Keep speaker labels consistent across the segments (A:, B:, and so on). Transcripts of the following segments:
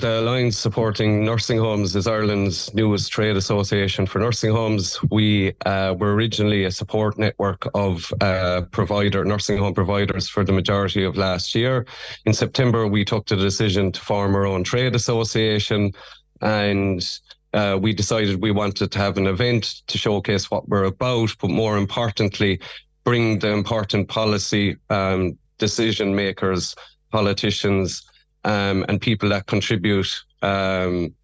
A: The Alliance supporting nursing homes is Ireland's newest trade association for nursing homes. We uh, were originally a support network of uh, provider nursing home providers for the majority of last year. In September, we took the decision to form our own trade association, and uh, we decided we wanted to have an event to showcase what we're about, but more importantly, bring the important policy um, decision makers, politicians um, and people that contribute um,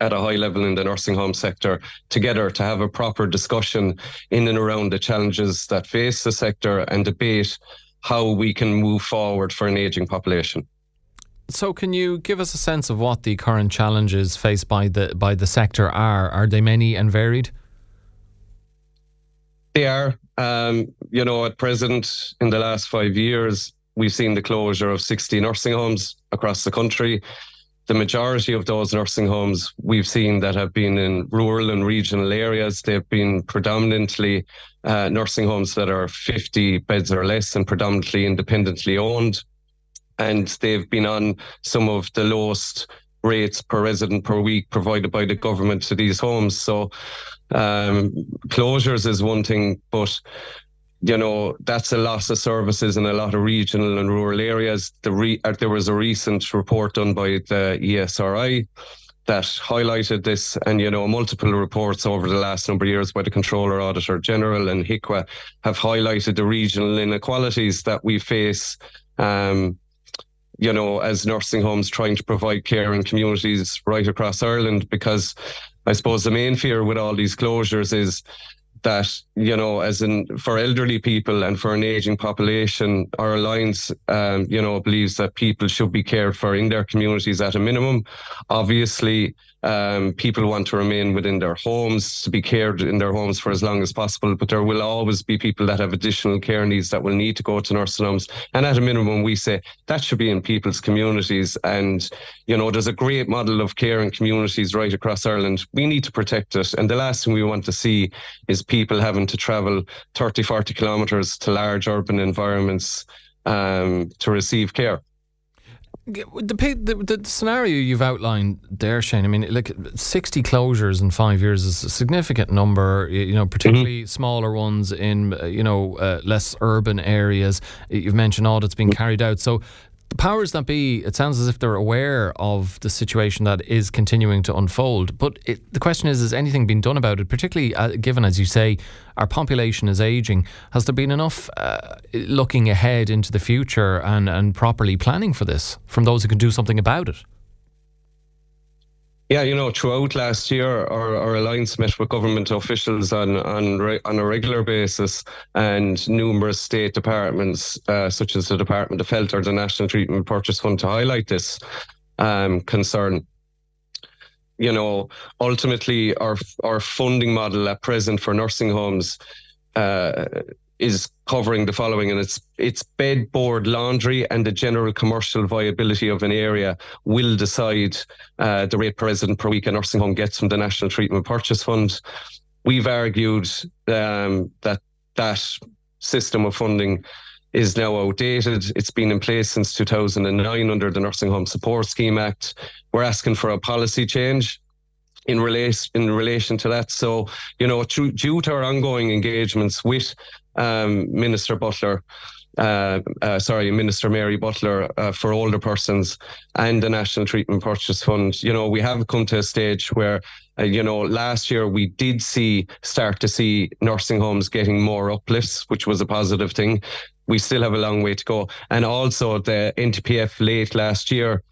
A: at a high level in the nursing home sector together to have a proper discussion in and around the challenges that face the sector and debate how we can move forward for an aging population.
B: So, can you give us a sense of what the current challenges faced by the by the sector are? Are they many and varied?
A: They are. Um, you know, at present, in the last five years, we've seen the closure of 60 nursing homes across the country. The majority of those nursing homes we've seen that have been in rural and regional areas, they've been predominantly uh, nursing homes that are 50 beds or less and predominantly independently owned. And they've been on some of the lowest rates per resident per week provided by the government to these homes. So um, closures is one thing, but you know, that's a loss of services in a lot of regional and rural areas. The re- uh, there was a recent report done by the ESRI that highlighted this, and you know, multiple reports over the last number of years by the Comptroller Auditor General and HIQA have highlighted the regional inequalities that we face. Um, you know, as nursing homes trying to provide care in communities right across Ireland, because I suppose the main fear with all these closures is that you know as in for elderly people and for an aging population our alliance um, you know believes that people should be cared for in their communities at a minimum obviously um, people want to remain within their homes, to be cared in their homes for as long as possible. But there will always be people that have additional care needs that will need to go to nursing homes. And at a minimum, we say that should be in people's communities. And, you know, there's a great model of care in communities right across Ireland. We need to protect it. And the last thing we want to see is people having to travel 30, 40 kilometres to large urban environments um, to receive care.
B: The, the, the scenario you've outlined there, Shane. I mean, like sixty closures in five years is a significant number. You know, particularly mm-hmm. smaller ones in you know uh, less urban areas. You've mentioned audits being carried out. So the powers that be, it sounds as if they're aware of the situation that is continuing to unfold. But it, the question is, has anything been done about it? Particularly uh, given, as you say, our population is aging. Has there been enough uh, looking ahead into the future and, and properly planning for this from those who can do something about it?
A: Yeah, you know, throughout last year, our, our alliance met with government officials on on on a regular basis, and numerous state departments, uh, such as the Department of Health or the National Treatment Purchase Fund, to highlight this um, concern. You know, ultimately, our our funding model at present for nursing homes uh, is covering the following, and it's it's bed, board, laundry, and the general commercial viability of an area will decide uh, the rate per resident per week a nursing home gets from the National Treatment Purchase Fund. We've argued um, that that system of funding is now outdated. It's been in place since 2009 under the Nursing Home Support Scheme Act. We're asking for a policy change in relation in relation to that. So, you know, due, due to our ongoing engagements with um, Minister Butler, uh, uh, sorry, Minister Mary Butler uh, for older persons and the National Treatment Purchase Fund. You know, we have come to a stage where, uh, you know, last year we did see start to see nursing homes getting more uplifts, which was a positive thing. We still have a long way to go. And also the NTPF late last year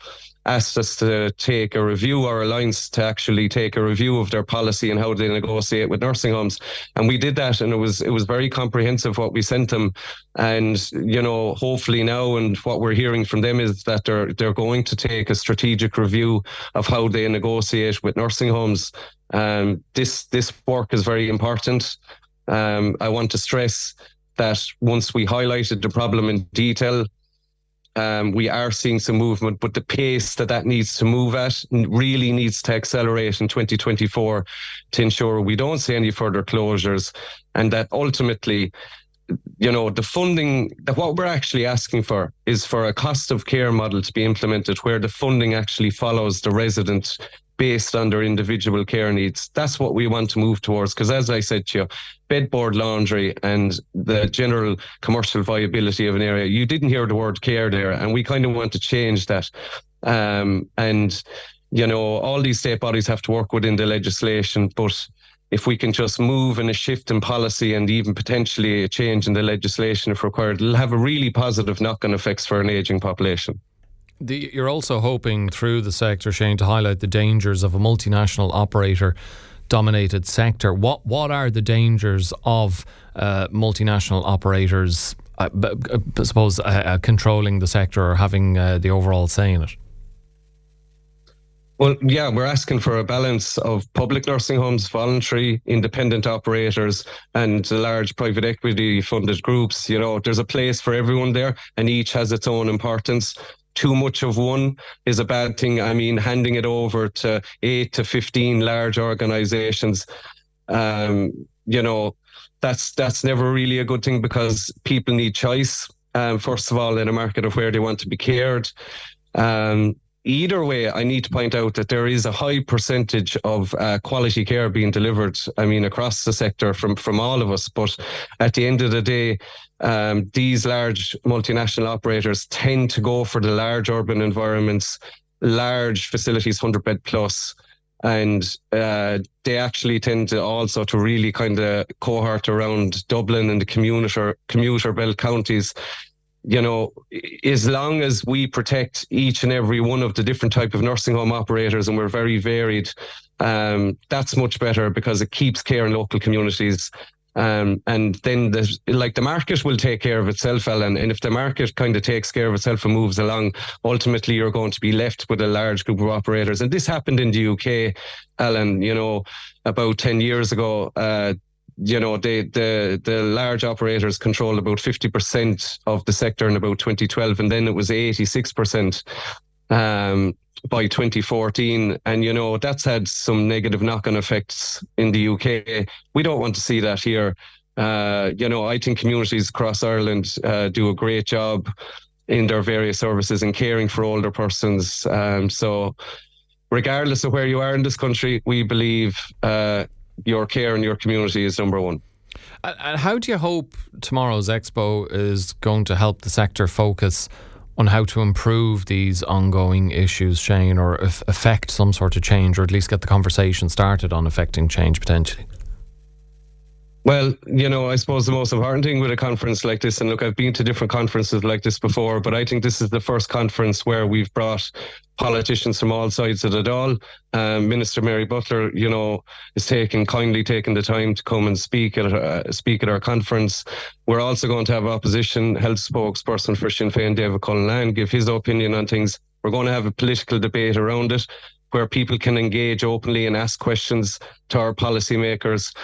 A: asked us to take a review, our alliance to actually take a review of their policy and how they negotiate with nursing homes. And we did that and it was it was very comprehensive what we sent them. And, you know, hopefully now and what we're hearing from them is that they're they're going to take a strategic review of how they negotiate with nursing homes. Um, this this work is very important. Um, I want to stress that once we highlighted the problem in detail, um, we are seeing some movement, but the pace that that needs to move at really needs to accelerate in 2024 to ensure we don't see any further closures and that ultimately you know, the funding that what we're actually asking for is for a cost of care model to be implemented where the funding actually follows the resident based on their individual care needs. That's what we want to move towards. Because as I said to you, bedboard laundry and the general commercial viability of an area, you didn't hear the word care there. And we kind of want to change that. Um, and, you know, all these state bodies have to work within the legislation, but if we can just move in a shift in policy and even potentially a change in the legislation if required, it'll have a really positive knock on effects for an aging population.
B: The, you're also hoping through the sector, Shane, to highlight the dangers of a multinational operator dominated sector. What what are the dangers of uh, multinational operators? Uh, I suppose uh, uh, controlling the sector or having uh, the overall say in it.
A: Well, yeah, we're asking for a balance of public nursing homes, voluntary, independent operators, and large private equity funded groups. You know, there's a place for everyone there, and each has its own importance too much of one is a bad thing. I mean, handing it over to eight to 15 large organizations, um, you know, that's, that's never really a good thing because people need choice. Um, first of all, in a market of where they want to be cared. Um, either way, I need to point out that there is a high percentage of uh, quality care being delivered. I mean, across the sector from from all of us. But at the end of the day, um, these large multinational operators tend to go for the large urban environments, large facilities, hundred bed. And uh, they actually tend to also to really kind of cohort around Dublin and the commuter commuter belt counties you know, as long as we protect each and every one of the different type of nursing home operators, and we're very varied, um, that's much better because it keeps care in local communities. Um, and then the like the market will take care of itself, Alan. And if the market kind of takes care of itself and moves along, ultimately you're going to be left with a large group of operators. And this happened in the UK, Alan. You know, about ten years ago, uh, you know, they, the the large operators controlled about 50% of the sector in about 2012, and then it was 86% um, by 2014. And, you know, that's had some negative knock on effects in the UK. We don't want to see that here. Uh, you know, I think communities across Ireland uh, do a great job in their various services and caring for older persons. Um, so, regardless of where you are in this country, we believe uh, your care in your community is number one.
B: And how do you hope tomorrow's expo is going to help the sector focus on how to improve these ongoing issues, Shane, or affect some sort of change, or at least get the conversation started on affecting change potentially?
A: Well, you know, I suppose the most important thing with a conference like this, and look, I've been to different conferences like this before, but I think this is the first conference where we've brought politicians from all sides of it all. Um, Minister Mary Butler, you know, is taking kindly taking the time to come and speak at uh, speak at our conference. We're also going to have opposition health spokesperson for Sinn Féin, David Cullinane, give his opinion on things. We're going to have a political debate around it where people can engage openly and ask questions to our policymakers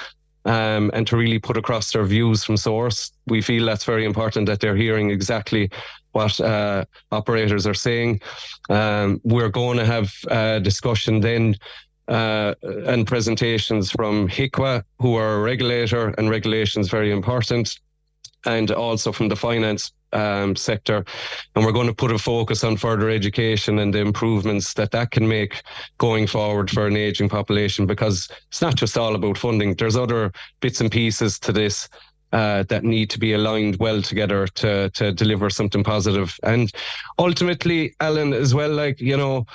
A: um, and to really put across their views from source. We feel that's very important that they're hearing exactly what uh, operators are saying. Um, we're going to have a discussion then uh, and presentations from HIQA, who are a regulator, and regulations very important, and also from the finance um, sector, and we're going to put a focus on further education and the improvements that that can make going forward for an aging population. Because it's not just all about funding. There's other bits and pieces to this uh, that need to be aligned well together to to deliver something positive. And ultimately, Alan, as well, like you know.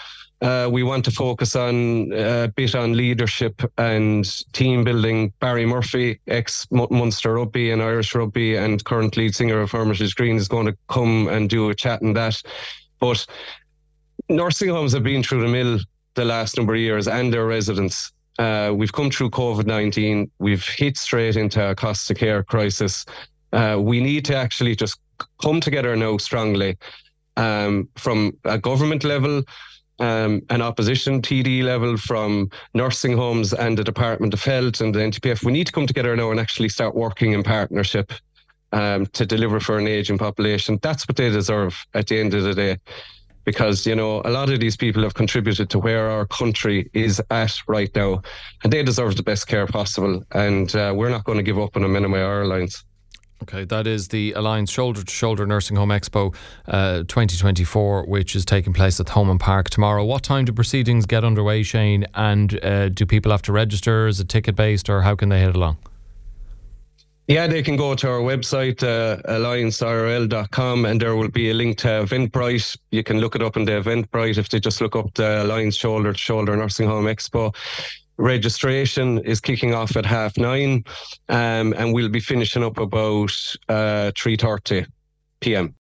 A: Uh, we want to focus on uh, a bit on leadership and team building. Barry Murphy, ex Munster rugby and Irish rugby, and current lead singer of Hermitage Green, is going to come and do a chat on that. But nursing homes have been through the mill the last number of years, and their residents. Uh, we've come through COVID 19. We've hit straight into a cost of care crisis. Uh, we need to actually just come together now strongly um, from a government level um, an opposition TD level from nursing homes and the Department of Health and the NTPF. We need to come together now and actually start working in partnership um, to deliver for an aging population. That's what they deserve at the end of the day. Because, you know, a lot of these people have contributed to where our country is at right now, and they deserve the best care possible. And uh, we're not going to give up on them anyway, our lines.
B: Okay, that is the Alliance Shoulder to Shoulder Nursing Home Expo uh, 2024, which is taking place at Thomond Park tomorrow. What time do proceedings get underway, Shane? And uh, do people have to register? Is it ticket based or how can they head along?
A: Yeah, they can go to our website, uh, alliancerl.com, and there will be a link to Eventbrite. You can look it up in the Eventbrite if they just look up the Alliance Shoulder to Shoulder Nursing Home Expo. Registration is kicking off at half nine, um, and we'll be finishing up about uh, 3.30 p.m.